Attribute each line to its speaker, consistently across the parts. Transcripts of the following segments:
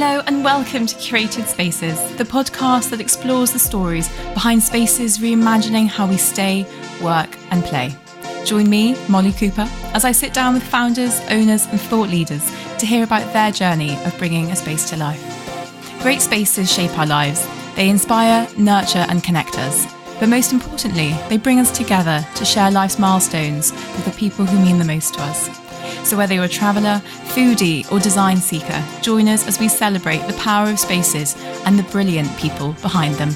Speaker 1: Hello and welcome to Curated Spaces, the podcast that explores the stories behind spaces reimagining how we stay, work, and play. Join me, Molly Cooper, as I sit down with founders, owners, and thought leaders to hear about their journey of bringing a space to life. Great spaces shape our lives. They inspire, nurture, and connect us. But most importantly, they bring us together to share life's milestones with the people who mean the most to us. So, whether you're a traveller, foodie, or design seeker, join us as we celebrate the power of spaces and the brilliant people behind them.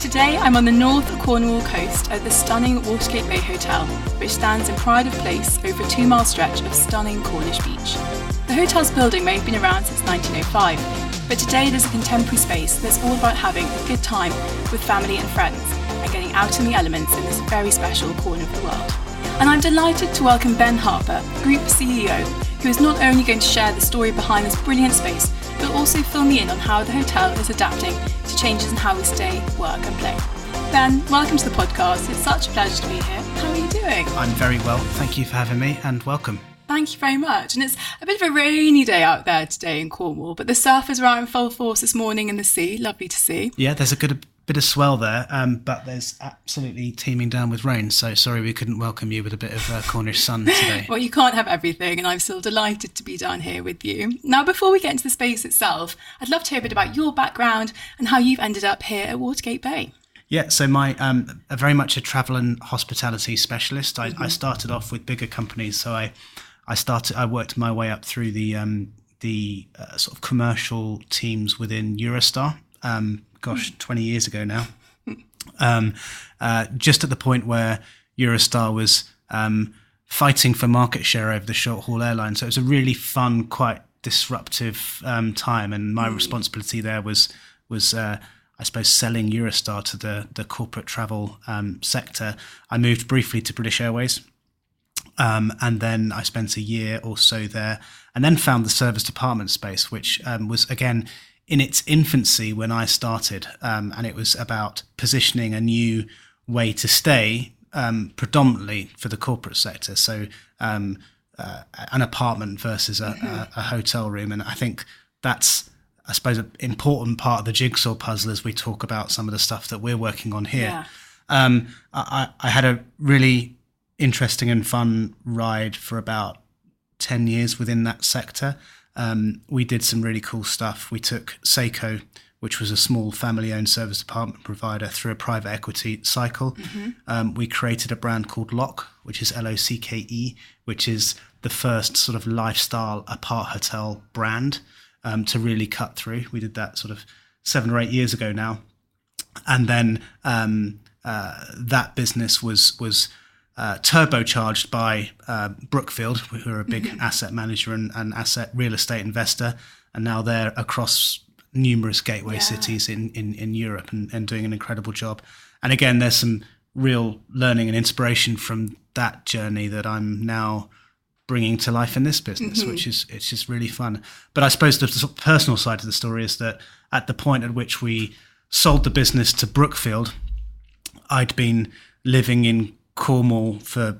Speaker 1: Today I'm on the North Cornwall coast at the stunning Watergate Bay Hotel, which stands in pride of place over a two mile stretch of stunning Cornish beach. The hotel's building may have been around since 1905, but today is a contemporary space that's all about having a good time with family and friends and getting out in the elements in this very special corner of the world. And I'm delighted to welcome Ben Harper, Group CEO, who is not only going to share the story behind this brilliant space, but also fill me in on how the hotel is adapting to changes in how we stay, work, and play. Ben, welcome to the podcast. It's such a pleasure to be here. How are you doing?
Speaker 2: I'm very well. Thank you for having me and welcome.
Speaker 1: Thank you very much. And it's a bit of a rainy day out there today in Cornwall, but the surfers were out in full force this morning in the sea. Lovely to see.
Speaker 2: Yeah, there's a good bit of swell there, um, but there's absolutely teeming down with rain. So sorry we couldn't welcome you with a bit of uh, Cornish sun today.
Speaker 1: well, you can't have everything, and I'm still delighted to be down here with you. Now, before we get into the space itself, I'd love to hear a bit about your background and how you've ended up here at Watergate Bay.
Speaker 2: Yeah, so my um, very much a travel and hospitality specialist. I, mm-hmm. I started off with bigger companies, so I I started. I worked my way up through the um, the uh, sort of commercial teams within Eurostar. Um, gosh, mm. twenty years ago now. Um, uh, just at the point where Eurostar was um, fighting for market share over the short haul airline, so it was a really fun, quite disruptive um, time. And my mm. responsibility there was was. Uh, I suppose selling Eurostar to the the corporate travel um, sector. I moved briefly to British Airways, um, and then I spent a year or so there, and then found the serviced apartment space, which um, was again in its infancy when I started, um, and it was about positioning a new way to stay, um, predominantly for the corporate sector. So um, uh, an apartment versus a, a, a hotel room, and I think that's I suppose, an important part of the jigsaw puzzle as we talk about some of the stuff that we're working on here. Yeah. Um, I, I, had a really interesting and fun ride for about 10 years within that sector. Um, we did some really cool stuff. We took SACO, which was a small family owned serviced apartment provider, through a private equity cycle. Mm-hmm. Um, we created a brand called Locke, which is L O C K E, which is the first sort of lifestyle apart hotel brand um, to really cut through. We did that sort of seven or eight years ago now. And then um, uh, that business was was uh, turbocharged by uh, Brookfield, who are a big mm-hmm. asset manager and, and, asset real estate investor, and now they're across numerous gateway yeah. cities in, in, in Europe and, and, doing an incredible job. And again, there's some real learning and inspiration from that journey that I'm now bringing to life in this business, mm-hmm. which is it's just really fun. But I suppose the personal side of the story is that at the point at which we sold the business to Brookfield, I'd been living in Cornwall for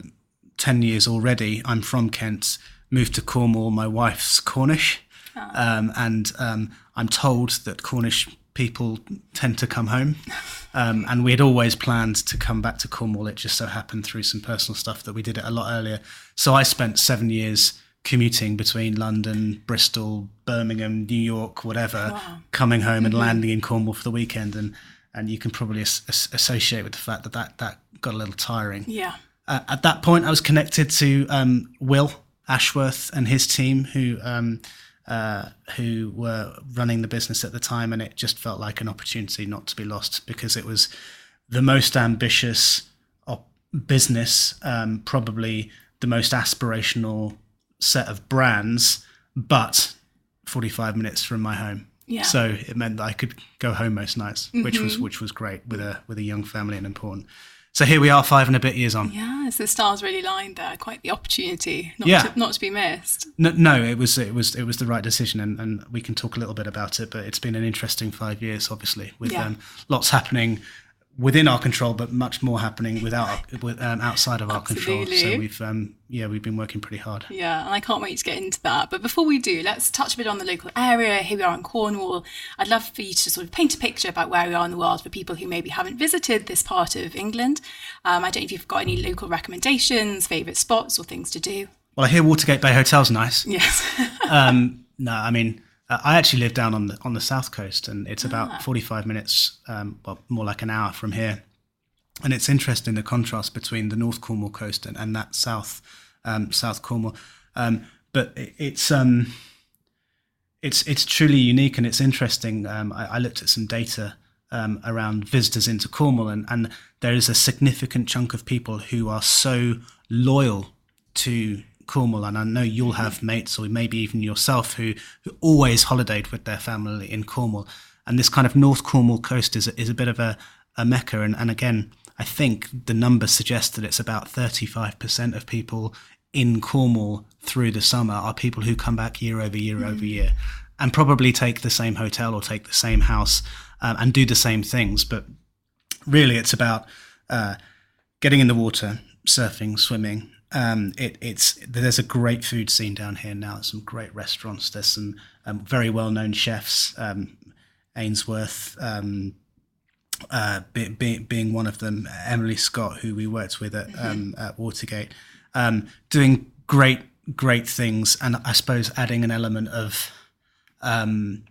Speaker 2: 10 years already. I'm from Kent, moved to Cornwall. My wife's Cornish. Oh. Um, and um, I'm told that Cornish people tend to come home. Um, and we had always planned to come back to Cornwall. It just so happened through some personal stuff that we did it a lot earlier. So I spent seven years commuting between London, Bristol, Birmingham, New York, whatever, wow. coming home mm-hmm. and landing in Cornwall for the weekend. And and you can probably as- associate with the fact that that, that got a little tiring.
Speaker 1: Yeah.
Speaker 2: Uh, at that point, I was connected to um, Will Ashworth and his team, who um, uh, who were running the business at the time, and it just felt like an opportunity not to be lost because it was the most ambitious op- business, um, probably the most aspirational set of brands, but 45 minutes from my home.
Speaker 1: Yeah.
Speaker 2: So it meant that I could go home most nights, mm-hmm. which was mm-hmm. which was great with a with a young family and important. So here we are, five and a bit years on.
Speaker 1: Yeah, so the stars really lined there. Quite the opportunity, not,
Speaker 2: Yeah.
Speaker 1: to, not to be missed.
Speaker 2: No, no, it was it was it was the right decision, and, and we can talk a little bit about it. But it's been an interesting five years, obviously, with
Speaker 1: Yeah.
Speaker 2: um, lots happening within our control, but much more happening without with, um, outside of our control. So we've um, yeah, we've been working pretty hard.
Speaker 1: Yeah, and I can't wait to get into that. But before we do, let's touch a bit on the local area. Here we are in Cornwall. I'd love for you to sort of paint a picture about where we are in the world for people who maybe haven't visited this part of England. Um, I don't know if you've got any local recommendations, favourite spots, or things to do.
Speaker 2: Well, I hear Watergate Bay Hotel's nice.
Speaker 1: Yes.
Speaker 2: Um, no, I mean, I actually live down on the on the south coast, and it's
Speaker 1: Ah.
Speaker 2: about forty five minutes, um, well, more like an hour from here. And it's interesting the contrast between the North Cornwall coast and, and that South um, South Cornwall. Um, but it, it's um, it's it's truly unique and it's interesting. Um, I, I looked at some data um, around visitors into Cornwall, and, and there is a significant chunk of people who are so loyal to Cornwall, and I know you'll have mates or maybe even yourself who, who always holidayed with their family in Cornwall. And this kind of North Cornwall coast is a, is a bit of a, a mecca. And, and again, I think the numbers suggest that it's about 35% of people in Cornwall through the summer are people who come back year over year over year and probably take the same hotel or take the same house um, and do the same things. But really, it's about uh, getting in the water, surfing, swimming. Um, it, it's there's a great food scene down here now. There's some great restaurants. There's some um, very well known chefs. Um, Ainsworth um, uh, be, be, being one of them. Emily Scott, who we worked with at, um, at Watergate, um, doing great great things, and I suppose adding an element of um,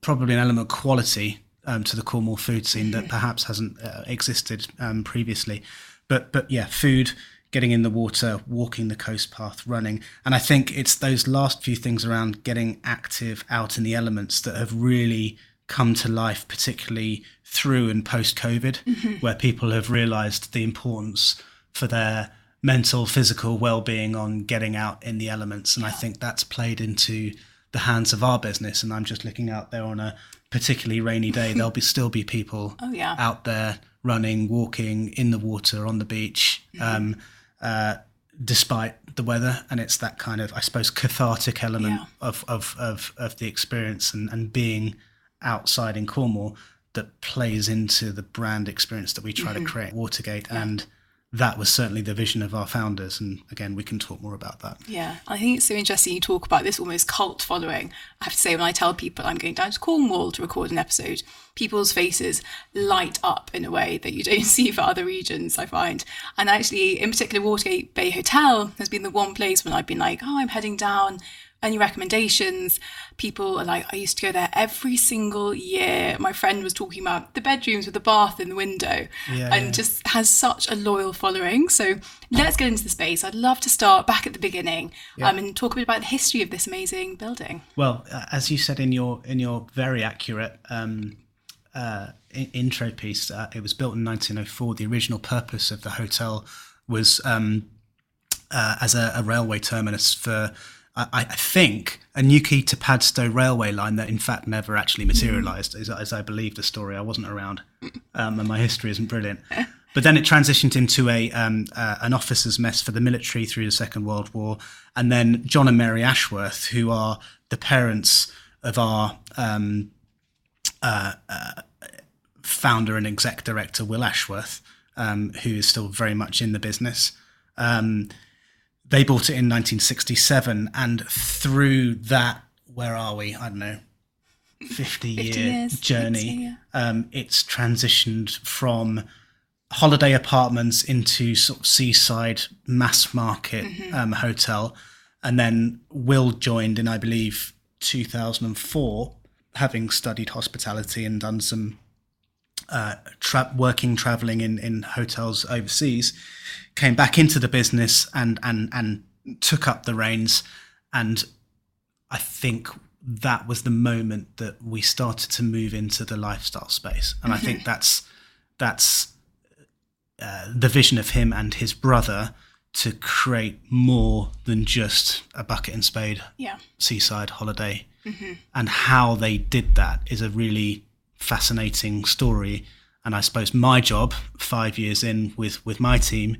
Speaker 2: probably an element of quality um, to the Cornwall food scene that perhaps hasn't uh, existed um, previously. But but yeah, food, getting in the water, walking the coast path, running, and I think it's those last few things around getting active out in the elements that have really come to life, particularly through and post COVID, where people have realised the importance for their mental, physical well-being on getting out in the elements, and I think that's played into the hands of our business. And I'm just looking out there on a particularly rainy day. There'll be still be people
Speaker 1: Oh, yeah.
Speaker 2: out there running, walking in the water on the beach, um, uh, despite the weather. And it's that kind of, I suppose, cathartic element
Speaker 1: Yeah.
Speaker 2: of, of, of, of the experience and, and being outside in Cornwall that plays into the brand experience that we try to create at Watergate. And that was certainly the vision of our founders. And again, we can talk more about that.
Speaker 1: Yeah, I think it's so interesting you talk about this almost cult following. I have to say, when I tell people I'm going down to Cornwall to record an episode, people's faces light up in a way that you don't see for other regions, I find. And actually, in particular, Watergate Bay Hotel has been the one place when I've been like, oh, I'm heading down. Any recommendations? People are like, I used to go there every single year. My friend was talking about the bedrooms with the bath in the window
Speaker 2: Yeah,
Speaker 1: and
Speaker 2: yeah.
Speaker 1: just has such a loyal following. So let's get into the space. I'd love to start back at the beginning um, and talk a bit about the history of this amazing building.
Speaker 2: Well, uh, as you said in your in your very accurate um, uh, intro piece, uh, it was built in 1904. The original purpose of the hotel was um, uh, as a, a railway terminus for, I, I think, a Newquay to Padstow railway line that in fact never actually materialised, as, as I believe the story. I wasn't around, um, and my history isn't brilliant. But then it transitioned into a um, uh, an officers' mess for the military through the Second World War, and then John and Mary Ashworth, who are the parents of our um, uh, uh, founder and exec director Will Ashworth, um, who is still very much in the business. They bought it in 1967, and through that, where are we? I don't know, 50 year
Speaker 1: 50 years,
Speaker 2: journey.
Speaker 1: 60, yeah.
Speaker 2: Um, it's transitioned from holiday apartments into sort of seaside mass market
Speaker 1: Mm-hmm.
Speaker 2: um, hotel, and then Will joined in, I believe, 2004, having studied hospitality and done some uh, tra- working traveling in, in hotels overseas, came back into the business and and and took up the reins, and I think that was the moment that we started to move into the lifestyle space, and I think that's that's uh, the vision of him and his brother to create more than just a bucket and spade
Speaker 1: Yeah.
Speaker 2: seaside holiday. And how they did that is a really fascinating story And I suppose my job, five years in with with my team,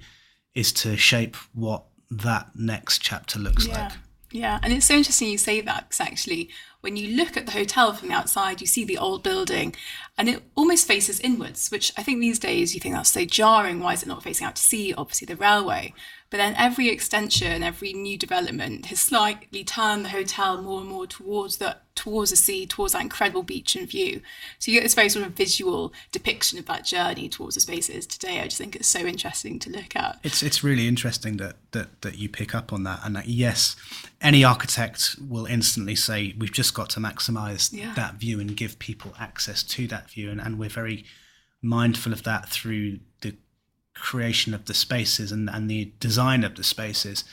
Speaker 2: is to shape what that next chapter looks
Speaker 1: yeah.
Speaker 2: like.
Speaker 1: Yeah, and it's so interesting you say that because actually, when you look at the hotel from the outside, you see the old building and it almost faces inwards, which I think these days you think that's so jarring. Why is it not facing out to sea? Obviously, the railway. But then every extension, every new development has slightly turned the hotel more and more towards the towards the sea, towards that incredible beach and view. So you get this very sort of visual depiction of that journey towards the spaces today. I just think it's so interesting to look at.
Speaker 2: It's it's really interesting that that that you pick up on that. And that, yes, any architect will instantly say we've just got to maximise
Speaker 1: Yeah.
Speaker 2: that view and give people access to that view, and, and we're very mindful of that through the creation of the spaces and, and the design of the spaces.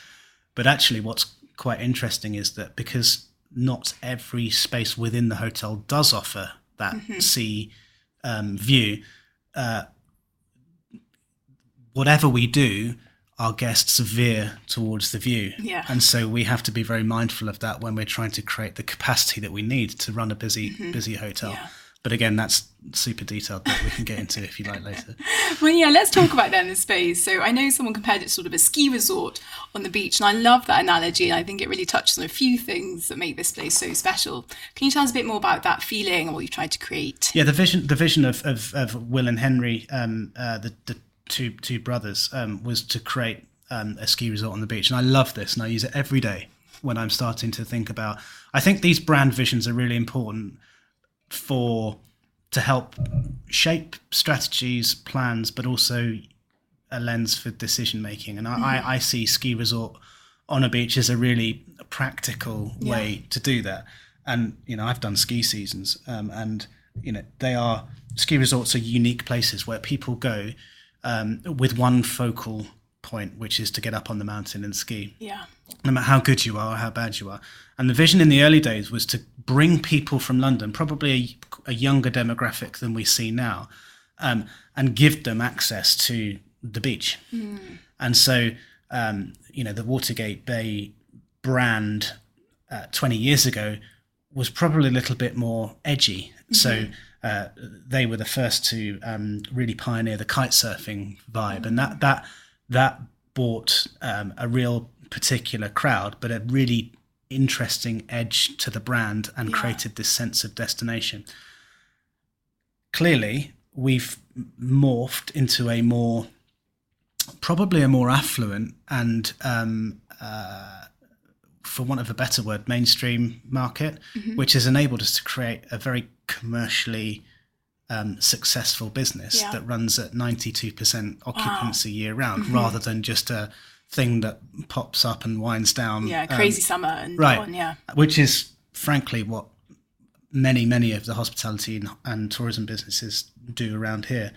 Speaker 2: But actually, what's quite interesting is that because not every space within the hotel does offer that sea um, view, uh, whatever we do, our guests veer towards the view.
Speaker 1: Yeah.
Speaker 2: And so we have to be very mindful of that when we're trying to create the capacity that we need to run a busy, busy hotel.
Speaker 1: Yeah.
Speaker 2: But again, that's super detailed that we can get into if you like later.
Speaker 1: Well, yeah, let's talk about then the space. So I know someone compared it to sort of a ski resort on the beach, and I love that analogy. And I think it really touches on a few things that make this place so special. Can you tell us a bit more about that feeling and what you've tried to create?
Speaker 2: Yeah, the vision the vision of of, of Will and Henry, um, uh, the the two two brothers, um, was to create um, a ski resort on the beach, and I love this, and I use it every day when I'm starting to think about. I think these brand visions are really important for to help shape strategies, plans, but also a lens for decision making. And I, I, I see ski resort on a beach as a really practical way to do that. And you know, I've done ski seasons, um, and you know, they are ski resorts are unique places where people go um, with one focal point, which is to get up on the mountain and ski
Speaker 1: Yeah.
Speaker 2: no matter how good you are or how bad you are. And the vision in the early days was to bring people from London, probably a, a younger demographic than we see now, um, and give them access to the beach. And so, um, you know, the Watergate Bay brand uh, 20 years ago was probably a little bit more edgy. So uh, they were the first to um, really pioneer the kite surfing vibe, and that that that brought um, a real particular crowd, but a really interesting edge to the brand and
Speaker 1: Yeah.
Speaker 2: created this sense of destination. Clearly, we've morphed into a more probably a more affluent and um, uh, for want of a better word mainstream market which has enabled us to create a very commercially um, successful business
Speaker 1: Yeah.
Speaker 2: that runs at 92% occupancy year round rather than just a thing that pops up and winds down
Speaker 1: Yeah.
Speaker 2: um,
Speaker 1: Crazy summer and
Speaker 2: right.
Speaker 1: on. Yeah.
Speaker 2: which is frankly what many many of the hospitality and, and tourism businesses do around here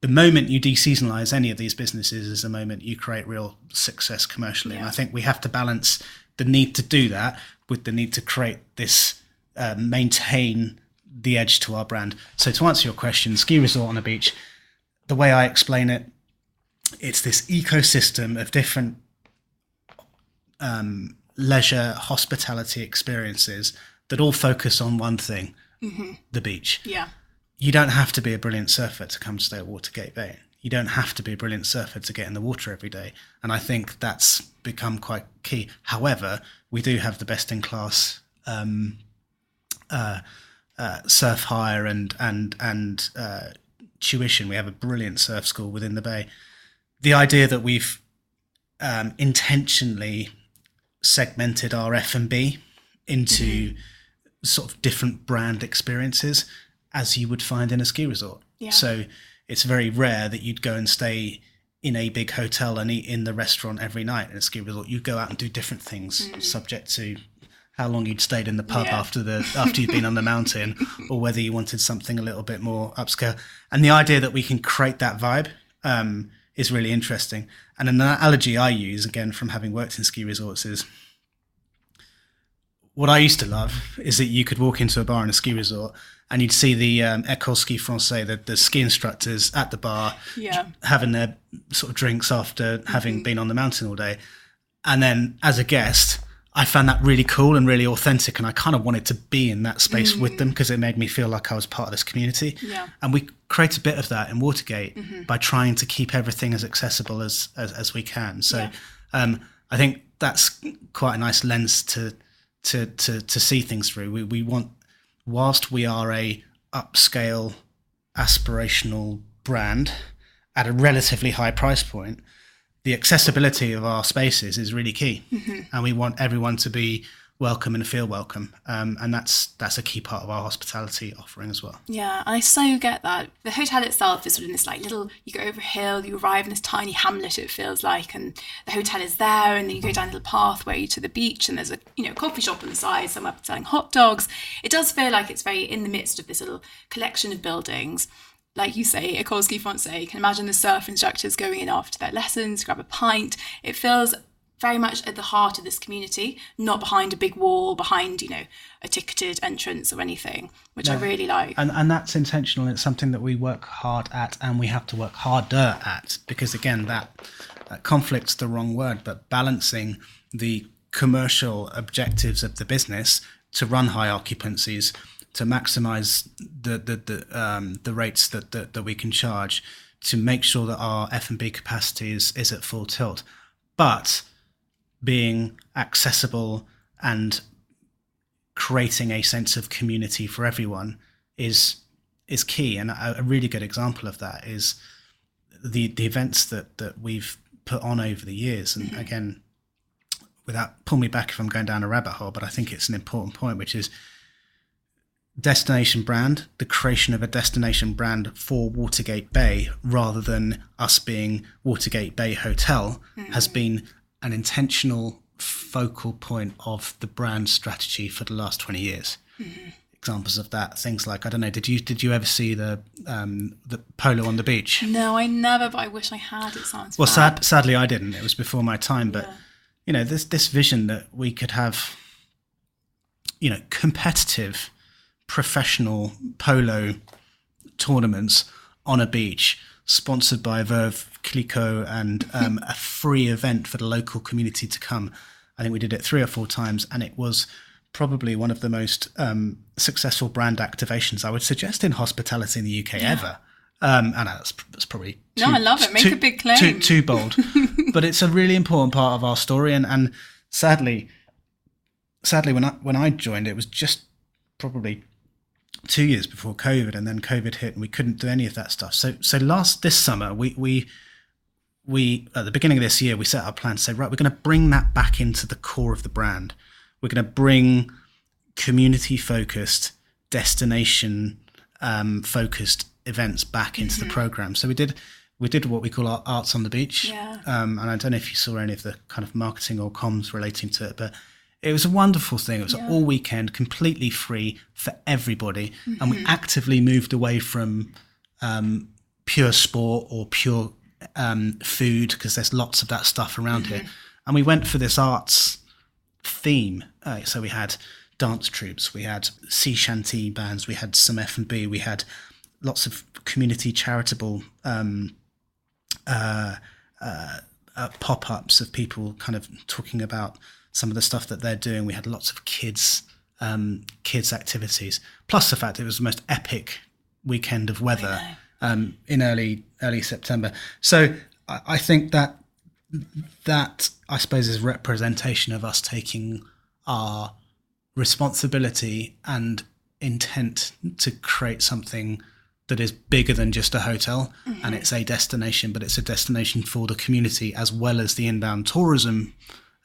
Speaker 2: the moment you deseasonalize any of these businesses is the moment you create real success commercially and i think we have to balance the need to do that with the need to create this uh, maintain the edge to our brand so to answer your question ski resort on a beach the way i explain it it's this ecosystem of different um, leisure hospitality experiences that all focus on one thing the beach
Speaker 1: Yeah.
Speaker 2: you don't have to be a brilliant surfer to come stay at Watergate Bay. You don't have to be a brilliant surfer to get in the water every day. And I think that's become quite key. However, we do have the best in class um, uh, uh, surf hire and and and uh, tuition. We have a brilliant surf school within the bay. The idea that we've um, intentionally segmented our F and B into sort of different brand experiences as you would find in a ski resort.
Speaker 1: Yeah.
Speaker 2: So it's very rare that you'd go and stay in a big hotel and eat in the restaurant every night in a ski resort. You go out and do different things subject to how long you'd stayed in the pub
Speaker 1: Yeah.
Speaker 2: after the after you'd been on the mountain or whether you wanted something a little bit more upscale. And the idea that we can create that vibe um, is really interesting. And an analogy I use again from having worked in ski resorts is what I used to love is that you could walk into a bar in a ski resort and you'd see the um, École Ski Français, the, the ski instructors at the bar
Speaker 1: Yeah.
Speaker 2: having their sort of drinks after having been on the mountain all day. And then as a guest, I found that really cool and really authentic, and I kind of wanted to be in that space with them because it made me feel like I was part of this community.
Speaker 1: Yeah.
Speaker 2: And we create a bit of that in Watergate by trying to keep everything as accessible as as, as we can. So
Speaker 1: Yeah.
Speaker 2: um, I think that's quite a nice lens to to to to see things through. We we want, whilst we are a upscale, aspirational brand at a relatively high price point, the accessibility of our spaces is really key, and we want everyone to be welcome and feel welcome, um, and that's that's a key part of our hospitality offering as well.
Speaker 1: Yeah, I so get that. The hotel itself is sort of in this like little. You go over a hill, you arrive in this tiny hamlet. It feels like, and the hotel is there, and then you go down a little pathway to the beach, and there's a you know coffee shop on the side, somewhere selling hot dogs. It does feel like it's very in the midst of this little collection of buildings. Like you say, Francais, you can imagine the surf instructors going in after their lessons, grab a pint. It feels very much at the heart of this community, not behind a big wall, behind, you know, a ticketed entrance or anything, which I really like.
Speaker 2: and and that's intentional. It's something that we work hard at, and we have to work harder at because again, that, that conflict's the wrong word, but balancing the commercial objectives of the business to run high occupancies, to maximise the the the, um, the rates that, that that we can charge, to make sure that our F and B capacity is is at full tilt, but being accessible and creating a sense of community for everyone is is key. And a, a really good example of that is the the events that that we've put on over the years. And again without pull me back if I'm going down a rabbit hole but I think it's an important point which is destination brand the creation of a destination brand for Watergate Bay rather than us being Watergate Bay Hotel has been an intentional focal point of the brand strategy for the last 20 years. Examples of that things like i don't know did you did you ever see the um the polo on the beach?
Speaker 1: No, I never, but I wish I had. It sounds
Speaker 2: well sad, sadly i didn't. It was before my time but
Speaker 1: Yeah.
Speaker 2: you know this this vision that we could have you know competitive professional polo tournaments on a beach sponsored by Veuve Clicquot and um, a free event for the local community to come. I think we did it three or four times, and it was probably one of the most um, successful brand activations I would suggest in hospitality in the UK ever. Um, and that's, that's probably
Speaker 1: No, I love it. Make
Speaker 2: too-
Speaker 1: a big claim.
Speaker 2: Too, too bold, but it's a really important part of our story. And, and sadly, sadly, when I when I joined, it was just probably two years before COVID, and then COVID hit, and we couldn't do any of that stuff. So, so last this summer, we we we at the beginning of this year, we set our plan to say, right, we're going to bring that back into the core of the brand. We're going to bring community focused, destination um, focused events back into the program. So we did we did what we call our arts on the beach.
Speaker 1: Yeah.
Speaker 2: Um, and I don't know if you saw any of the kind of marketing or comms relating to it, but it was a wonderful thing. It was all weekend, completely free for everybody, and we actively moved away from um, pure sport or pure um, food because there's lots of that stuff around here, and we went for this arts theme. Uh, so we had dance troupes, we had sea shanty bands, we had some F and B, we had lots of community charitable um, uh, uh, uh, pop ups of people kind of talking about some of the stuff that they're doing. We had lots of kids um, kids activities, plus the fact it was the most epic weekend of weather um, in early early September. So I, I think that that I suppose is representation of us taking our responsibility and intent to create something that is bigger than just a hotel and it's a destination but it's a destination for the community as well as the inbound tourism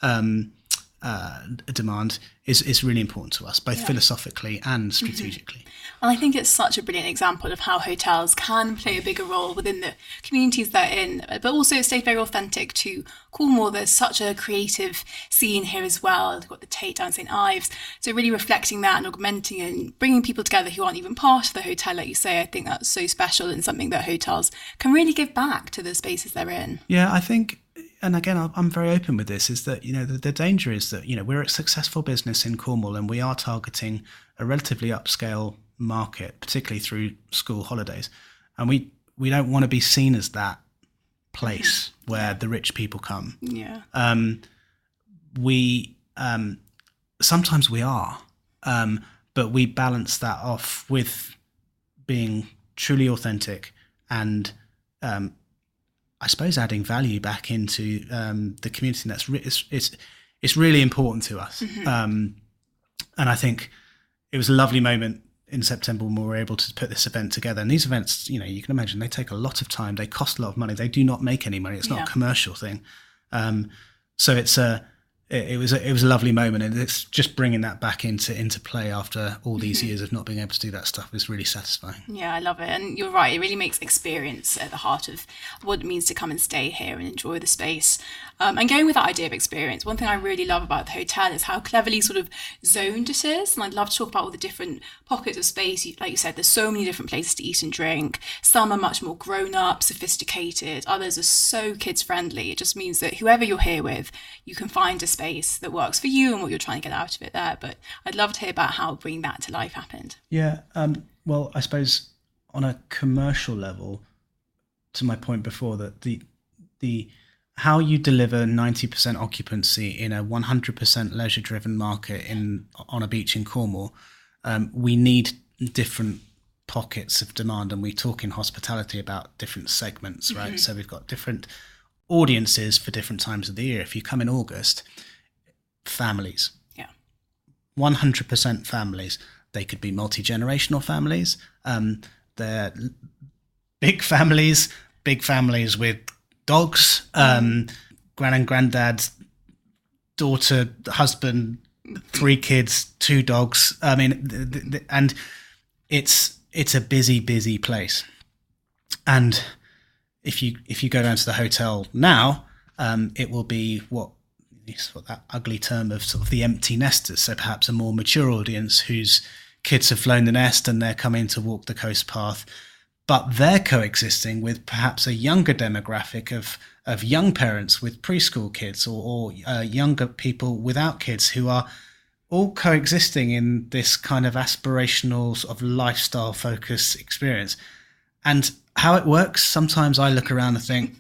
Speaker 2: um, uh, demand is, is really important to us both philosophically and strategically
Speaker 1: And I think it's such a brilliant example of how hotels can play a bigger role within the communities they're in, but also stay very authentic to Cornwall. There's such a creative scene here as well. They've got the Tate down St Ives. So really reflecting that and augmenting and bringing people together who aren't even part of the hotel, like you say, I think that's so special and something that hotels can really give back to the spaces they're in.
Speaker 2: Yeah, I think, and again, I'm- very open with this. Is that you know the, the danger is that you know we're a successful business in Cornwall, and we are targeting a relatively upscale market, particularly through school holidays, and we we don't want to be seen as that place where the rich people come.
Speaker 1: Yeah.
Speaker 2: Um, we um, sometimes we are, um, but we balance that off with being truly authentic and um, I suppose adding value back into um, the community. And that's re- it's, it's it's really important to us.
Speaker 1: Mm-hmm.
Speaker 2: Um, and I think it was a lovely moment in September when we were able to put this event together. And these events, you know, you can imagine they take a lot of time. They cost a lot of money. They do not make any money. It's not
Speaker 1: Yeah.
Speaker 2: a commercial thing. Um, so it's a it, it was a, it was a lovely moment, and it's just bringing that back into into play after all these
Speaker 1: Mm-hmm.
Speaker 2: years of not being able to do that stuff is really satisfying.
Speaker 1: Yeah, I love it. And you're right, it really makes experience at the heart of what it means to come and stay here and enjoy the space. Um, and going with that idea of experience, one thing I really love about the hotel is how cleverly sort of zoned it is. And I'd love to talk about all the different pockets of space. Like you said, there's so many different places to eat and drink. Some are much more grown up, sophisticated, others are so kids friendly. It just means that whoever you're here with, you can find a space that works for you and what you're trying to get out of it there. But I'd love to hear about how bringing that to life happened.
Speaker 2: Yeah. Um, well, I suppose on a commercial level, to my point before, that the the how you deliver ninety percent occupancy in a one hundred percent leisure driven market in on a beach in Cornwall, um, we need different pockets of demand, and we talk in hospitality about different segments, right? So we've got different audiences for different times of the year. If you come in August, families,
Speaker 1: Yeah.
Speaker 2: 100% families. They could be multi generational families. Um, they're big families, big families with dogs, um, gran and granddad, daughter, husband, three kids, two dogs. I mean, th- th- th- and it's it's a busy, busy place. And if you if you go down to the hotel now, um, it will be what is what that ugly term of sort of the empty nesters. So perhaps a more mature audience whose kids have flown the nest and they're coming to walk the coast path, but they're coexisting with perhaps a younger demographic of of young parents with preschool kids or, or uh, younger people without kids who are all coexisting in this kind of aspirational sort of lifestyle focused experience and how it works sometimes i look around and think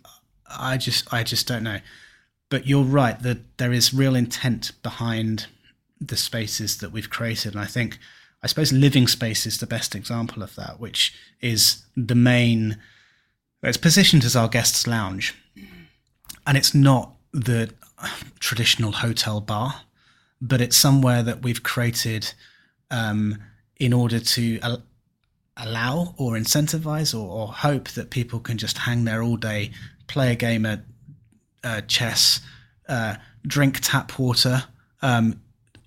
Speaker 2: i just i just don't know but you're right that there is real intent behind the spaces that we've created. And i think i suppose living space is the best example of that which is the main it's positioned as our guests lounge. And it's not the traditional hotel bar but it's somewhere that we've created um, in order to al- allow or incentivize or, or hope that people can just hang there all day, play a game of uh, chess, uh, drink tap water, um,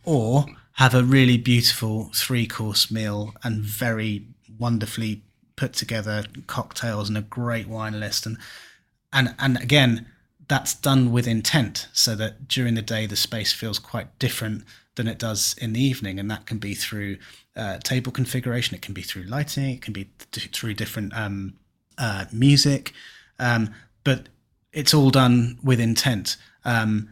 Speaker 2: or have a really beautiful three course meal and very wonderfully put together cocktails and a great wine list. And and and again that's done with intent so that during the day the space feels quite different than it does in the evening. And that can be through uh, table configuration it can be through lighting it can be th- through different um, uh, music. Um, but it's all done with intent. Um,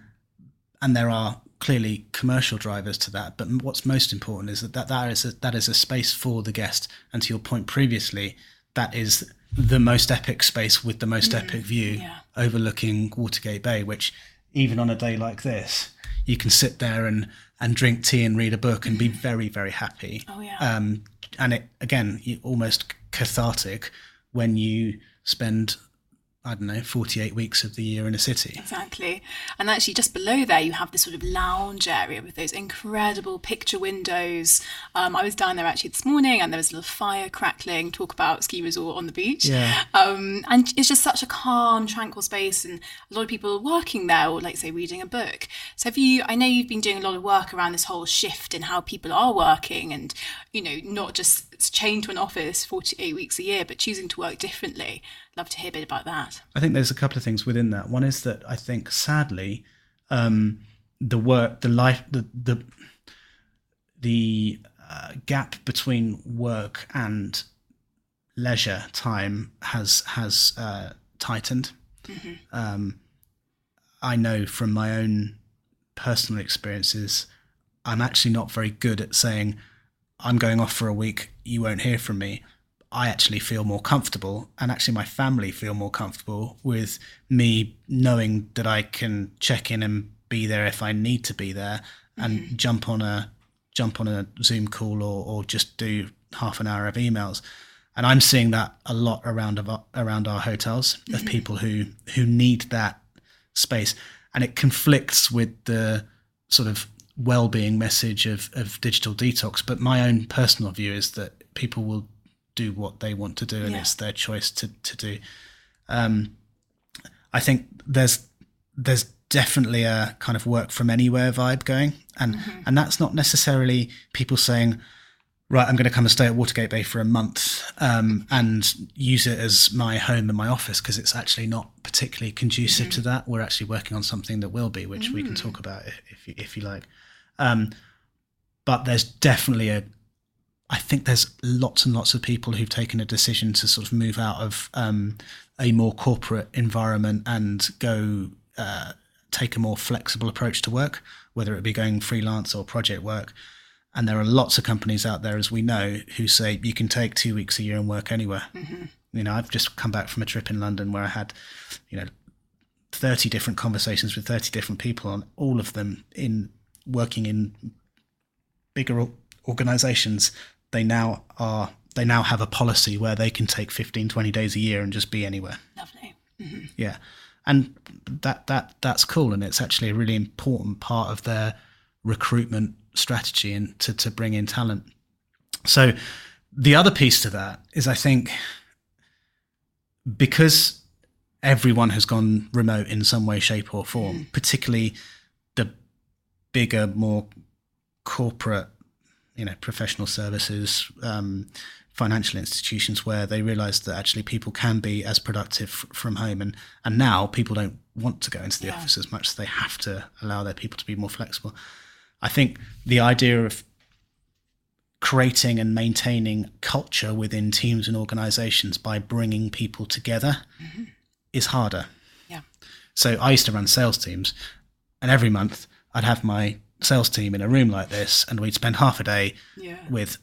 Speaker 2: and there are clearly commercial drivers to that but what's most important is that that, that is a, that is a space for the guest. And to your point previously that is the most epic space with the most epic view
Speaker 1: yeah.
Speaker 2: overlooking Watergate Bay which even on a day like this you can sit there and and drink tea and read a book and be very very happy.
Speaker 1: Oh, yeah.
Speaker 2: um, and it again almost cathartic when you spend I don't know 48 weeks of the year in a city
Speaker 1: Exactly. And actually, just below there, you have this sort of lounge area with those incredible picture windows. Um, I was down there actually this morning and there was a little fire crackling, talk about ski resort on the beach.
Speaker 2: Yeah.
Speaker 1: Um, and it's just such a calm, tranquil space. And a lot of people are working there or, like, say, reading a book. So, have you, I know you've been doing a lot of work around this whole shift in how people are working and, you know, not just chained to an office 48 weeks a year, but choosing to work differently. Love to hear a bit about that.
Speaker 2: I think there's a couple of things within that. One is that I think, sadly, um, the work, the life, the the the uh, gap between work and leisure time has has uh, tightened. Um, I know from my own personal experiences, I'm actually not very good at saying, "I'm going off for a week. You won't hear from me." I actually feel more comfortable, and actually my family feel more comfortable with me knowing that I can check in and be there if I need to be there, and mm-hmm. jump on a jump on a Zoom call or or just do half an hour of emails. And I'm seeing that a lot around of, around our hotels of mm-hmm. people who who need that space, and it conflicts with the sort of well-being message of, of digital detox. But my own personal view is that people will do what they want to do, and yeah. it's their choice to to do. Um, I think there's there's definitely a kind of work from anywhere vibe going, and mm-hmm. and that's not necessarily people saying, right, I'm going to come and stay at Watergate Bay for a month um, and use it as my home and my office because it's actually not particularly conducive mm-hmm. to that. We're actually working on something that will be, which mm. we can mm. talk about if if you, if you like. Um, but there's definitely a I think there's lots and lots of people who've taken a decision to sort of move out of um, a more corporate environment and go uh, take a more flexible approach to work, whether it be going freelance or project work. And there are lots of companies out there, as we know, who say you can take two weeks a year and work anywhere. Mm-hmm. You know, I've just come back from a trip in London where I had, you know, 30 different conversations with 30 different people on all of them in working in bigger organizations they now are they now have a policy where they can take 15 20 days a year and just be anywhere
Speaker 1: lovely mm-hmm.
Speaker 2: yeah and that that that's cool and it's actually a really important part of their recruitment strategy and to, to bring in talent so the other piece to that is i think because everyone has gone remote in some way shape or form mm. particularly the bigger more corporate you know professional services, um, financial institutions where they realised that actually people can be as productive from home, and and now people don't want to go into the yeah. office as much, so they have to allow their people to be more flexible. I think the idea of creating and maintaining culture within teams and organizations by bringing people together mm-hmm. is harder.
Speaker 1: Yeah.
Speaker 2: So I used to run sales teams, and every month I'd have my sales team in a room like this, and we'd spend half a day
Speaker 1: yeah.
Speaker 2: with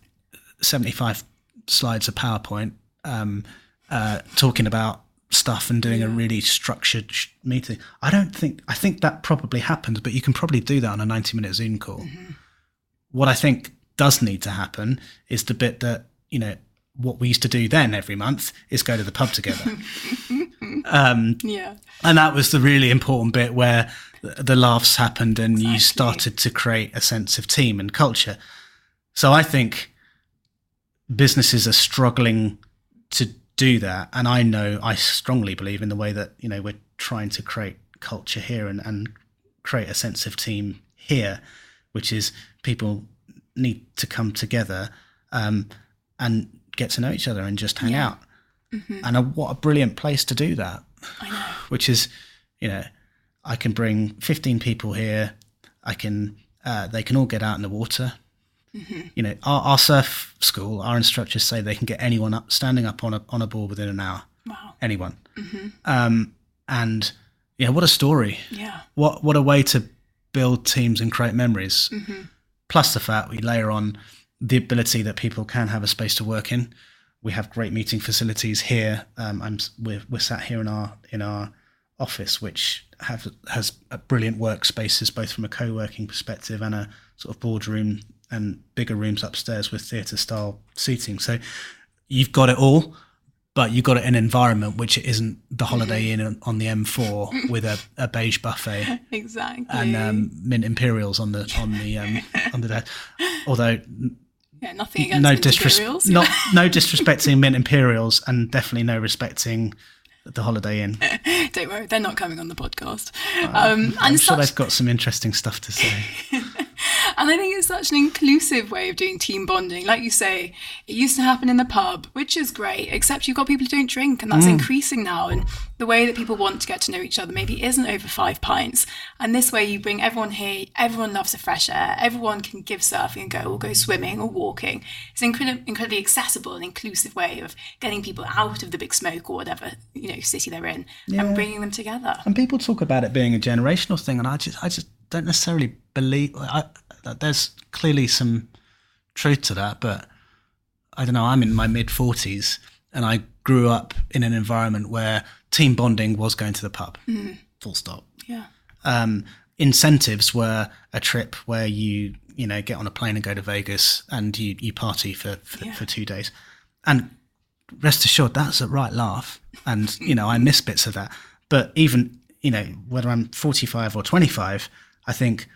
Speaker 2: 75 slides of PowerPoint um, uh, talking about stuff and doing yeah. a really structured sh- meeting. I don't think, I think that probably happens, but you can probably do that on a 90 minute Zoom call. Mm-hmm. What I think does need to happen is the bit that, you know, what we used to do then every month is go to the pub together.
Speaker 1: um, yeah.
Speaker 2: And that was the really important bit where the laughs happened and exactly. you started to create a sense of team and culture. So I think businesses are struggling to do that. And I know I strongly believe in the way that, you know, we're trying to create culture here and, and create a sense of team here, which is people need to come together um, and get to know each other and just hang yeah. out. Mm-hmm. And a, what a brilliant place to do that. Which is, you know, I can bring 15 people here. I can, uh, they can all get out in the water. Mm-hmm. You know, our, our, surf school, our instructors say they can get anyone up, standing up on a, on a board within an hour.
Speaker 1: Wow.
Speaker 2: Anyone. Mm-hmm. Um, and yeah, what a story.
Speaker 1: Yeah.
Speaker 2: What, what a way to build teams and create memories. Mm-hmm. Plus the fact we layer on the ability that people can have a space to work in. We have great meeting facilities here. Um, I'm, we're, we're sat here in our, in our, office, which have has brilliant workspaces both from a co-working perspective and a sort of boardroom and bigger rooms upstairs with theatre style seating. So you've got it all, but you've got it in an environment which isn't the Holiday Inn on the M4 with a, a beige buffet,
Speaker 1: exactly,
Speaker 2: and um, mint imperials on the on the um, on the desk. Although
Speaker 1: yeah, nothing against no disres-
Speaker 2: not no disrespecting mint imperials, and definitely no respecting the Holiday Inn.
Speaker 1: Don't worry, they're not coming on the podcast.
Speaker 2: Uh, um, I'm sure such... they've got some interesting stuff to say.
Speaker 1: And I think it's such an inclusive way of doing team bonding. Like you say, it used to happen in the pub, which is great, except you've got people who don't drink, and that's mm. increasing now. And the way that people want to get to know each other maybe isn't over five pints. And this way, you bring everyone here, everyone loves the fresh air, everyone can give surfing and go, or go swimming or walking. It's an incredibly, incredibly accessible and inclusive way of getting people out of the big smoke or whatever you know city they're in yeah. and bringing them together.
Speaker 2: And people talk about it being a generational thing, and I just, I just don't necessarily believe. I, there's clearly some truth to that, but I don't know. I'm in my mid 40s and I grew up in an environment where team bonding was going to the pub. Mm. Full stop.
Speaker 1: Yeah.
Speaker 2: Um, incentives were a trip where you you know get on a plane and go to Vegas and you you party for for,
Speaker 1: Yeah.
Speaker 2: for two days, and rest assured that's a right laugh, and you know I miss bits of that. But even you know whether I'm 45 or 25, I think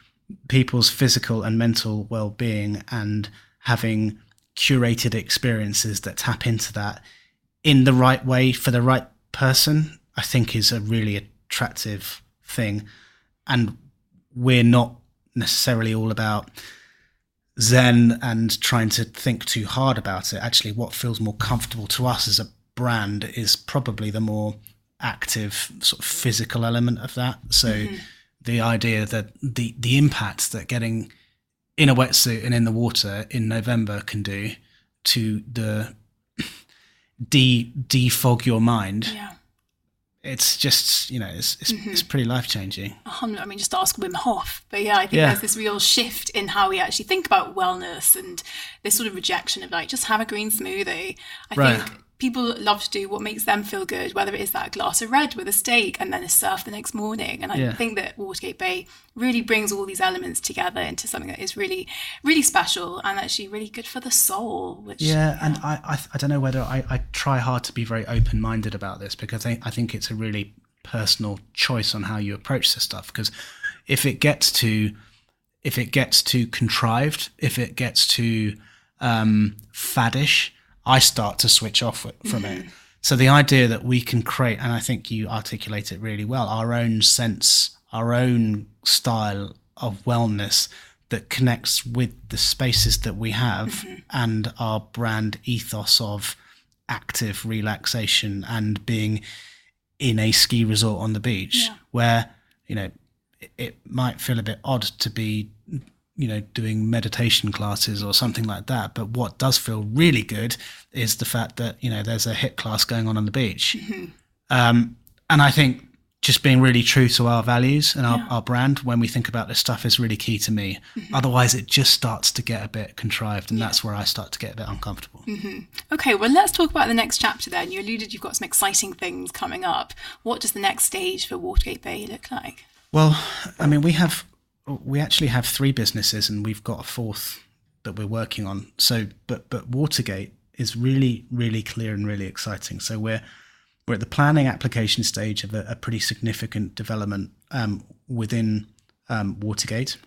Speaker 2: people's physical and mental well-being and having curated experiences that tap into that in the right way for the right person, I think is a really attractive thing. And we're not necessarily all about Zen and trying to think too hard about it. Actually, what feels more comfortable to us as a brand is probably the more active, sort of physical element of that. So mm-hmm. The idea that the the impact that getting in a wetsuit and in the water in November can do to the de defog your mind.
Speaker 1: Yeah.
Speaker 2: It's just you know it's it's, mm-hmm. it's pretty life changing.
Speaker 1: I mean, just ask Wim Hof. But yeah, I think
Speaker 2: Yeah.
Speaker 1: there's this real shift in how we actually think about wellness and this sort of rejection of like, just have a green smoothie. I
Speaker 2: Right.
Speaker 1: think people love to do what makes them feel good, whether it is that glass of red with a steak and then a surf the next morning. And I
Speaker 2: Yeah.
Speaker 1: think that Watergate Bay really brings all these elements together into something that is really, really special and actually really good for the soul. Which
Speaker 2: Yeah, and I, I I don't know whether I, I try hard to be very open minded about this because I, I think it's a really personal choice on how you approach this stuff. Because if it gets to if it gets too contrived, if it gets too um, faddish, I start to switch off from it. Mm-hmm. So the idea that we can create, and I think you articulate it really well, our own sense, our own style of wellness that connects with the spaces that we have mm-hmm. and our brand ethos of active relaxation and being in a ski resort on the beach
Speaker 1: Yeah.
Speaker 2: where you know it, it might feel a bit odd to be you know doing meditation classes or something like that but what does feel really good is the fact that you know there's a HIIT class going on on the beach um, and i think just being really true to our values and our,
Speaker 1: Yeah.
Speaker 2: our brand when we think about this stuff is really key to me otherwise it just starts to get a bit contrived and that's where i start to get a bit uncomfortable
Speaker 1: Okay, well, let's talk about the next chapter then. You alluded you've got some exciting things coming up. What does the next stage for Watergate Bay look like?
Speaker 2: Well, I mean, we have we actually have three businesses, and we've got a fourth that we're working on. So, but but Watergate is really really clear and really exciting. So we're we're at the planning application stage of a, a pretty significant development um, within um, Watergate,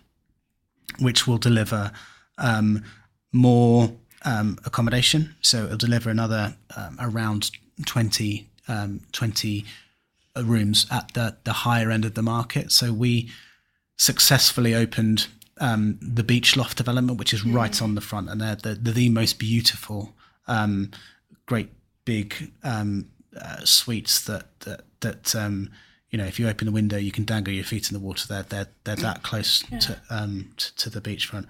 Speaker 2: which will deliver um, more um, accommodation. So it'll deliver another um, around 20, um, 20 rooms at the, the higher end of the market. So we successfully opened um, the Beach Loft development, which is right on the front, and they're the, the, the most beautiful, um, great big um, uh, suites that that that um, you know if you open the window you can dangle your feet in the water. They're they're they're that close to, um, to to the beachfront.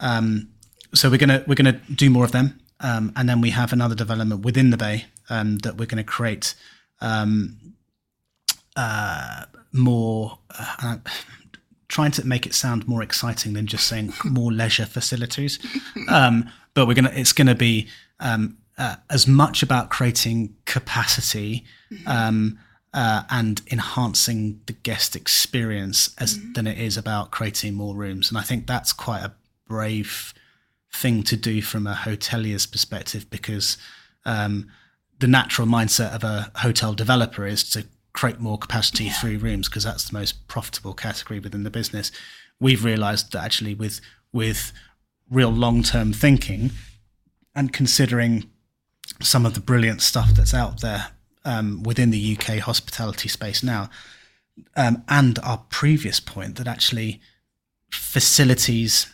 Speaker 2: Um, so we're gonna we're gonna do more of them, um, and then we have another development within the bay um, that we're going to create um, uh, more. Uh, trying to make it sound more exciting than just saying more leisure facilities, um, but we're gonna it's gonna be um, uh, as much about creating capacity. Um, uh, and enhancing the guest experience as than it is about creating more rooms, and I think that's quite a brave thing to do from a hotelier's perspective because um, the natural mindset of a hotel developer is to create more capacity through rooms because that's the most profitable category within the business. We've realized that actually with with real long-term thinking and considering some of the brilliant stuff that's out there um, within the UK hospitality space now, um, and our previous point that actually facilities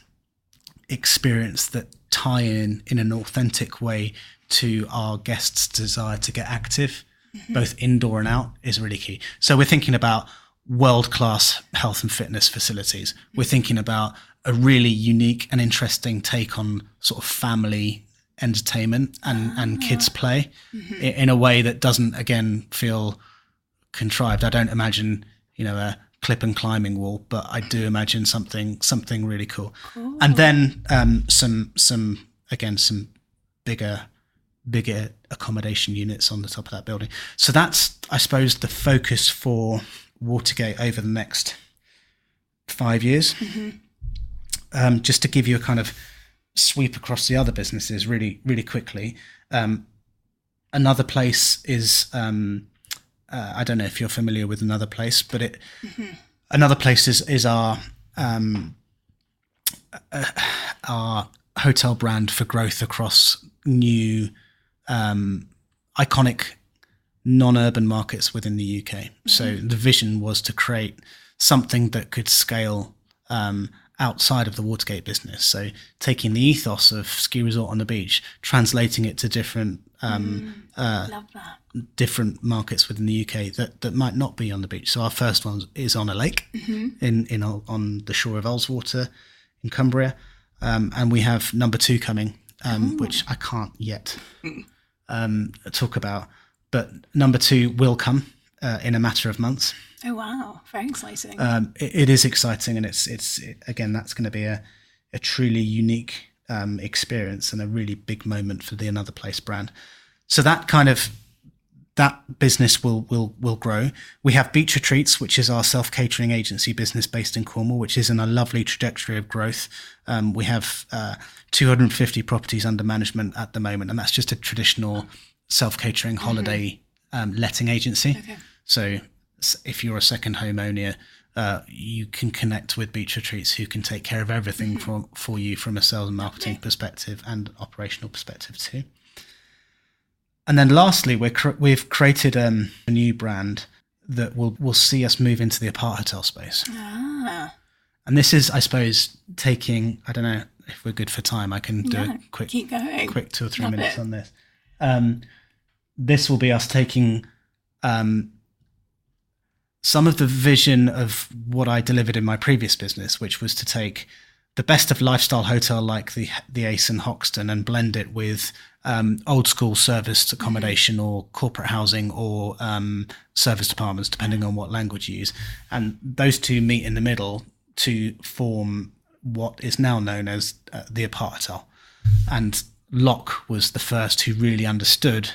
Speaker 2: experience that tie in in an authentic way to our guests' desire to get active, both indoor and out, is really key. So we're thinking about world class health and fitness facilities. We're thinking about a really unique and interesting take on sort of family entertainment and, and kids play i- in a way that doesn't again feel contrived. I don't imagine, you know, a clip and climbing wall, but I do imagine something something really cool. And then um, some some again some bigger bigger accommodation units on the top of that building. So that's I suppose the focus for Watergate over the next five years. Um, just to give you a kind of sweep across the other businesses really, really quickly. Um, another place is um, uh, I don't know if you're familiar with another place, but it another place is is our um, uh, our hotel brand for growth across new um, iconic non-urban markets within the UK. So the vision was to create something that could scale um, outside of the Watergate business. So taking the ethos of ski resort on the beach, translating it to different um, uh, different markets within the UK that, that might not be on the beach. So our first one is on a lake in in on the shore of Ullswater in Cumbria, um, and we have number two coming, um, which I can't yet um, talk about. But number two will come uh, in a matter of months.
Speaker 1: Oh wow, very exciting.
Speaker 2: Um, it, it is exciting, and it's it's it, again that's going to be a a truly unique um, experience and a really big moment for the Another Place brand. So that kind of that business will will will grow. We have Beach Retreats, which is our self catering agency business based in Cornwall, which is in a lovely trajectory of growth. Um, we have uh, 250 properties under management at the moment, and that's just a traditional self catering holiday um, letting agency.
Speaker 1: Okay.
Speaker 2: So if you're a second home owner, uh, you can connect with Beach Retreats, who can take care of everything for for you from a sales and marketing perspective and operational perspective too. And then lastly, we're cr- we've created um, a new brand that will will see us move into the apart hotel space.
Speaker 1: ah,
Speaker 2: And this is, I suppose, taking I don't know if we're good for time. I can do
Speaker 1: yeah,
Speaker 2: a quick
Speaker 1: keep going.
Speaker 2: quick two or three
Speaker 1: Love
Speaker 2: minutes
Speaker 1: it.
Speaker 2: on this. Um, this will be us taking um, some of the vision of what I delivered in my previous business, which was to take the best of lifestyle hotel like the the Ace in Hoxton and blend it with um, old school serviced accommodation or corporate housing or um, serviced apartments, depending on what language you use. And those two meet in the middle to form what is now known as uh, the aparthotel. And Locke was the first who really understood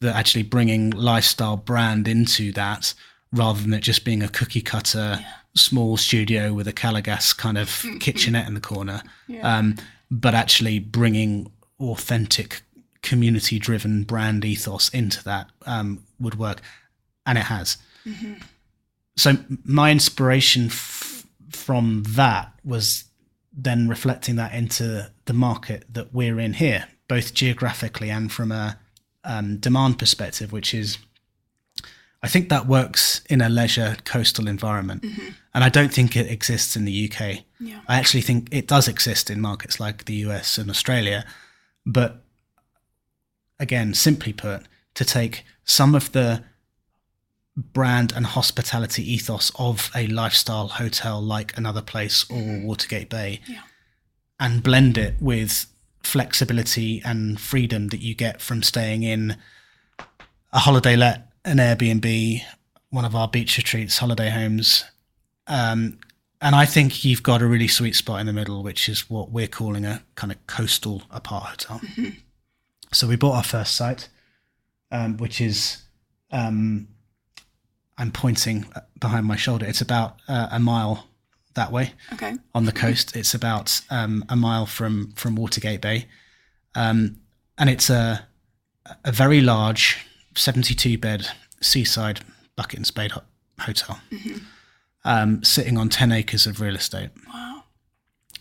Speaker 2: that actually bringing lifestyle brand into that rather than it just being a cookie cutter small studio with a Calor gas kind of kitchenette in the corner, um, but actually bringing authentic community driven brand ethos into that um, would work. And it has. So my inspiration f- from that was then reflecting that into the market that we're in here, both geographically and from a um, demand perspective, which is, I think that works in a leisure coastal environment. Mm-hmm. And I don't think it exists in the UK.
Speaker 1: Yeah.
Speaker 2: I actually think it does exist in markets like the US and Australia. But again, simply put, to take some of the brand and hospitality ethos of a lifestyle hotel like another place or mm-hmm. Watergate Bay
Speaker 1: Yeah.
Speaker 2: and blend it with flexibility and freedom that you get from staying in a holiday let, an Airbnb, one of our beach retreats, holiday homes. Um, and I think you've got a really sweet spot in the middle, which is what we're calling a kind of coastal apart hotel. So we bought our first site, um, which is um, I'm pointing behind my shoulder. It's about uh, a mile that way
Speaker 1: Okay.
Speaker 2: on the coast. It's about um, a mile from from Watergate Bay, um, and it's a a very large 72 bed seaside bucket and spade ho- hotel, um, sitting on 10 acres of real estate.
Speaker 1: Wow.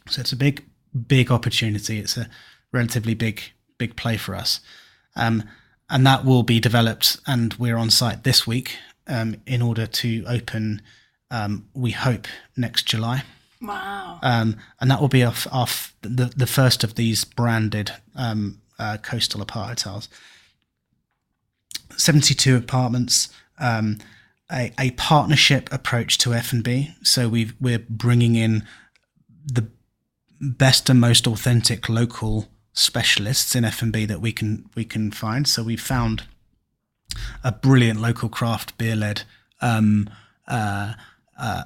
Speaker 2: So it's a big big opportunity. It's a relatively big big play for us, um, and that will be developed. And we're on site this week um, in order to open. Um, we hope next July
Speaker 1: Wow.
Speaker 2: um, and that will be off, off the, the first of these branded um, uh, coastal apart hotels. 72 apartments, um, a, a partnership approach to F&B. So we've, we're bringing in the best and most authentic local specialists in F&B that we can we can find. So we found a brilliant local craft beer led um, uh, uh,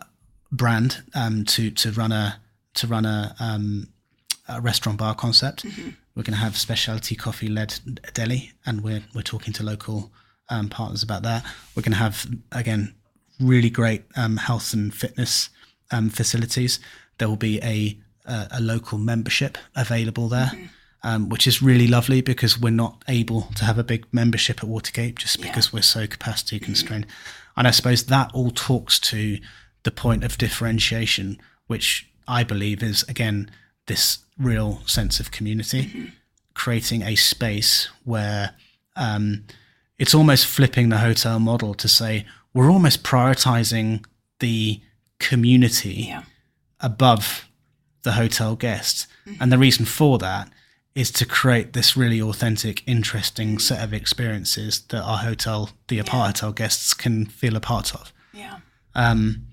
Speaker 2: brand um, to to run a to run a, um, a restaurant bar concept. We're going to have specialty coffee led deli, and we're we're talking to local um, partners about that. We're going to have again really great um, health and fitness um, facilities. There will be a a, a local membership available there, um, which is really lovely because we're not able to have a big membership at Watergate just because we're so capacity constrained. And I suppose that all talks to the point of differentiation, which I believe is again this real sense of community, creating a space where um, it's almost flipping the hotel model to say we're almost prioritizing the community
Speaker 1: Yeah.
Speaker 2: above the hotel guests. And the reason for that is to create this really authentic, interesting set of experiences that our hotel, the Apart Hotel guests, can feel a part of.
Speaker 1: Yeah.
Speaker 2: Um,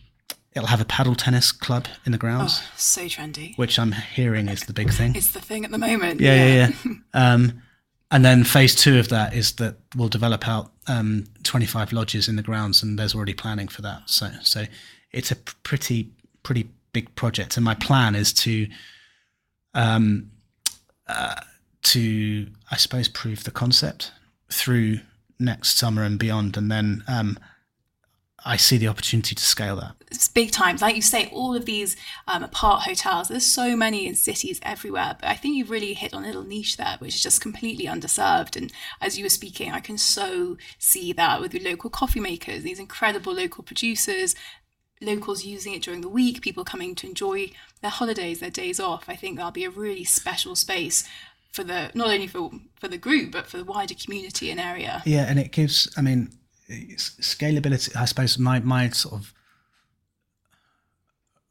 Speaker 2: it'll have a paddle tennis club in the grounds,
Speaker 1: Oh, so trendy.
Speaker 2: which I'm hearing is the big thing.
Speaker 1: It's the thing at the moment.
Speaker 2: Yeah, yeah, yeah. um, and then phase two of that is that we'll develop out um, 25 lodges in the grounds, and there's already planning for that. So, so it's a pretty, pretty big project. And my plan is to, um, uh, to I suppose prove the concept through next summer and beyond, and then um, I see the opportunity to scale that.
Speaker 1: Big times. Like you say, all of these um, apart hotels, there's so many in cities everywhere. But I think you've really hit on a little niche there, which is just completely underserved. And as you were speaking, I can so see that with your local coffee makers, these incredible local producers, locals using it during the week, people coming to enjoy their holidays, their days off. I think that'll be a really special space for the not only for for the group but for the wider community and area.
Speaker 2: Yeah, and it gives. I mean, scalability. I suppose my my sort of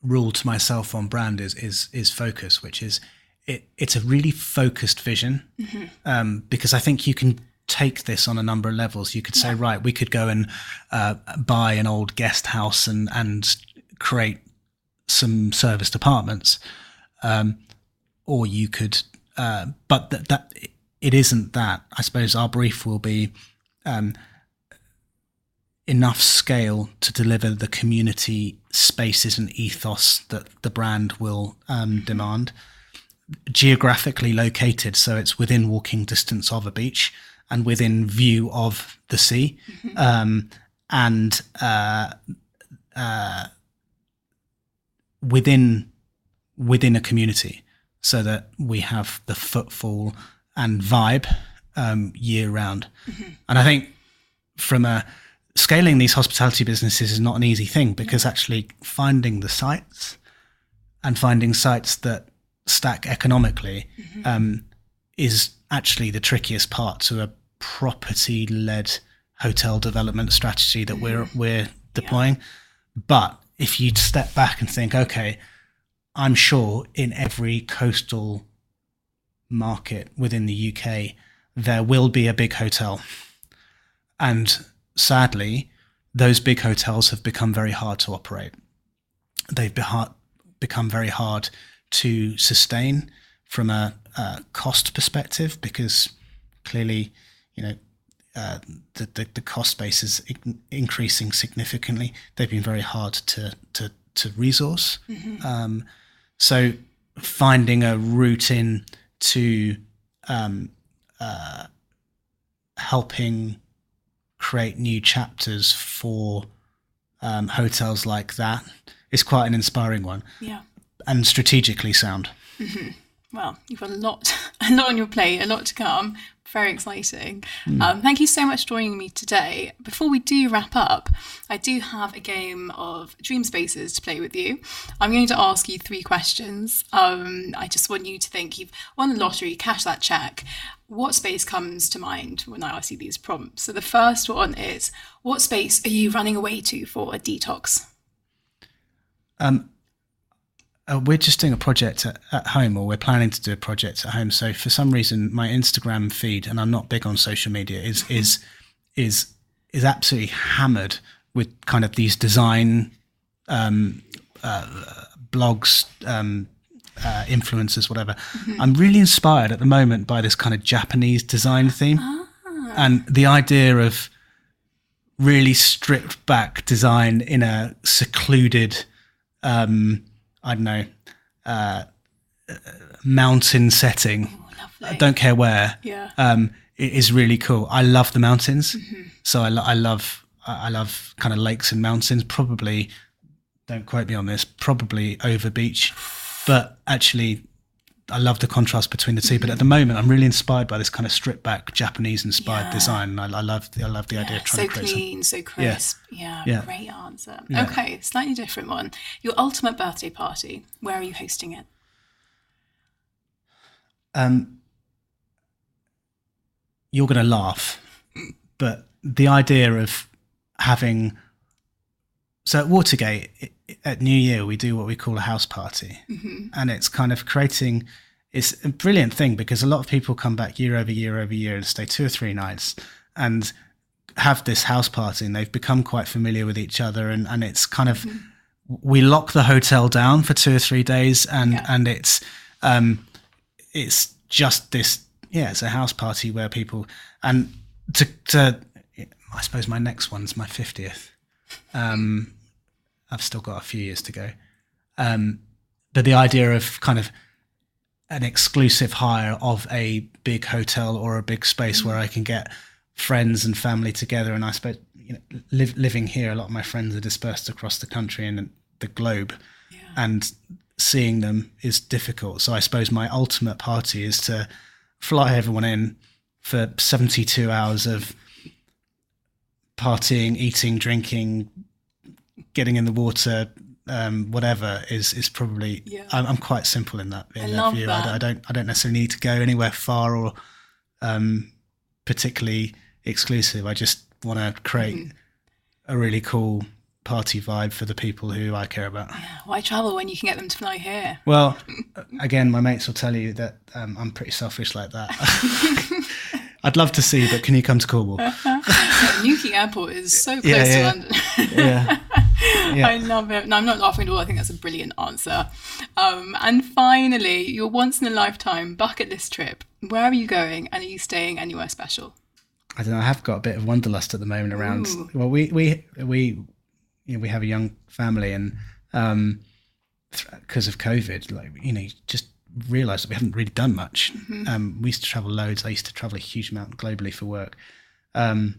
Speaker 2: rule to myself on brand is is is focus, which is it. It's a really focused vision um, because I think you can take this on a number of levels. You could say, right, we could go and uh, buy an old guest house and and create some serviced apartments, um, or you could. Uh, but that, that it isn't that. I suppose our brief will be um, enough scale to deliver the community spaces and ethos that the brand will um, demand. Geographically located, so it's within walking distance of a beach and within view of the sea, um, and uh, uh, within within a community, so that we have the footfall and vibe um, year round. And I think from a scaling these hospitality businesses is not an easy thing because mm. actually finding the sites and finding sites that stack economically mm-hmm. um, is actually the trickiest part to a property led hotel development strategy that we're mm-hmm. we're deploying. But if you step back and think, okay, I'm sure in every coastal market within the UK, there will be a big hotel. And sadly, those big hotels have become very hard to operate. They've become very hard to sustain from a, a cost perspective because clearly, you know, uh, the, the the cost base is increasing significantly. They've been very hard to to to resource. Um, so finding a route in to um, uh, helping create new chapters for um, hotels like that is quite an inspiring one
Speaker 1: Yeah.
Speaker 2: and strategically sound.
Speaker 1: Well, you've got a lot, a lot on your plate, a lot to come. Very exciting. Um, thank you so much for joining me today. Before we do wrap up, I do have a game of dream spaces to play with you. I'm going to ask you three questions. Um, I just want you to think you've won the lottery, cash that check. What space comes to mind when I ask you these prompts? So the first one is, what space are you running away to for a detox?
Speaker 2: Um, uh, we're just doing a project at, at home, or we're planning to do a project at home. So for some reason, my Instagram feed, and I'm not big on social media, is is is is absolutely hammered with kind of these design um, uh, blogs, um, uh, influencers, whatever. I'm really inspired at the moment by this kind of Japanese design theme, and the idea of really stripped back design in a secluded um, I don't know, uh, mountain setting. I don't care where.
Speaker 1: Yeah.
Speaker 2: Um, it is really cool. I love the mountains, so I, lo- I love I love kind of lakes and mountains. Probably don't quote me on this, probably over beach. But actually, I love the contrast between the 2 But at the moment, I'm really inspired by this kind of stripped back Japanese inspired
Speaker 1: Yeah.
Speaker 2: design. I, I love the, I love the idea of trying
Speaker 1: so
Speaker 2: to create
Speaker 1: clean, so crisp. Yeah,
Speaker 2: Yeah.
Speaker 1: great answer.
Speaker 2: Yeah.
Speaker 1: Okay, slightly different one. Your ultimate birthday party. Where are you hosting it?
Speaker 2: Um, you're going to laugh, but the idea of having so at Watergate at New Year we do what we call a house party, and it's kind of creating. It's a brilliant thing because a lot of people come back year over year over year and stay two or three nights and have this house party, and they've become quite familiar with each other, and and it's kind of we lock the hotel down for two or three days, and
Speaker 1: Yeah.
Speaker 2: and it's um, it's just this yeah it's a house party where people and to to i suppose my next one's my 50th um i've still got a few years to go um but the idea of kind of an exclusive hire of a big hotel or a big space where i can get friends and family together and i suppose you know live, living here a lot of my friends are dispersed across the country and the globe and seeing them is difficult. So I suppose my ultimate party is to fly everyone in for 72 hours of partying, eating, drinking, getting in the water, um, whatever is is probably.
Speaker 1: Yeah.
Speaker 2: I'm, I'm quite simple in that. In
Speaker 1: I
Speaker 2: that
Speaker 1: love
Speaker 2: view.
Speaker 1: That.
Speaker 2: don't- I don't. I don't necessarily need to go anywhere far or um, particularly exclusive. I just want to create
Speaker 1: Mm-hmm.
Speaker 2: a really cool party vibe for the people who I care about.
Speaker 1: Why travel when you can get them to fly here?
Speaker 2: Well, again, my mates will tell you that um, I'm pretty selfish like that. I'd love to see, but can you come to Cornwall?
Speaker 1: Newquay Airport is so close
Speaker 2: Yeah,
Speaker 1: to. London.
Speaker 2: Yeah. Yeah.
Speaker 1: I love it. No, I'm not laughing at all. I think that's a brilliant answer. Um, and finally, your once in a lifetime bucket list trip. Where are you going and are you staying anywhere special?
Speaker 2: I don't know. I have got a bit of wanderlust at the moment around.
Speaker 1: Ooh.
Speaker 2: Well, we we we you know, we have a young family, and um, because of COVID, like you know, you just realised that we haven't really done much. Um, we used to travel loads. I used to travel a huge amount globally for work, um,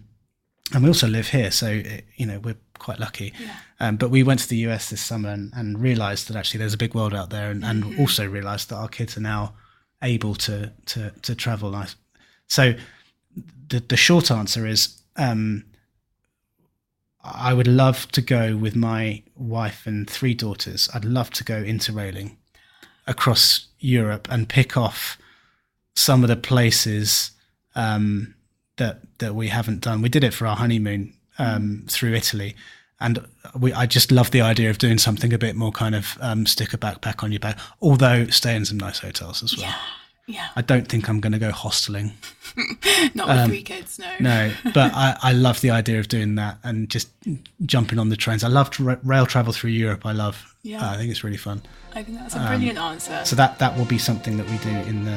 Speaker 2: and we also live here, so it, you know we're quite lucky. Um, but we went to the US this summer and, and realised that actually there's a big world out there, and, and also realised that our kids are now able to to to travel. So the the short answer is um, I would love to go with my wife and three daughters. I'd love to go interrailing across Europe and pick off some of the places um, that that we haven't done. We did it for our honeymoon um, through Italy, and we I just love the idea of doing something a bit more kind of um, stick a backpack on your back. Although stay in some nice hotels as well.
Speaker 1: Yeah,
Speaker 2: I don't think I'm going to go hosteling.
Speaker 1: not with three kids, no.
Speaker 2: Um, No, but I, I love the idea of doing that and just jumping on the trains. I love ra- rail travel through Europe. I love.
Speaker 1: Yeah.
Speaker 2: uh, I think it's really fun.
Speaker 1: I think that's a brilliant answer.
Speaker 2: Um, So that that will be something that we do in the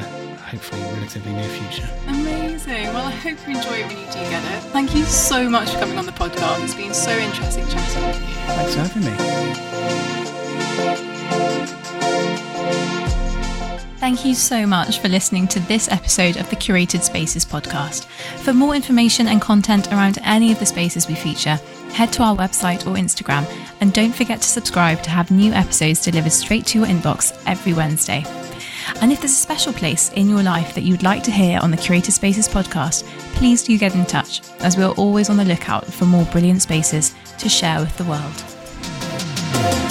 Speaker 2: hopefully relatively near future.
Speaker 1: Amazing. Well, I hope you enjoy it when you do get it. Thank you so much for coming on the podcast. It's been so interesting chatting with you.
Speaker 2: Thanks for having me.
Speaker 3: Thank you so much for listening to this episode of the Curated Spaces podcast. For more information and content around any of the spaces we feature, head to our website or Instagram and don't forget to subscribe to have new episodes delivered straight to your inbox every Wednesday. And if there's a special place in your life that you'd like to hear on the Curated Spaces podcast, please do get in touch, as we're always on the lookout for more brilliant spaces to share with the world.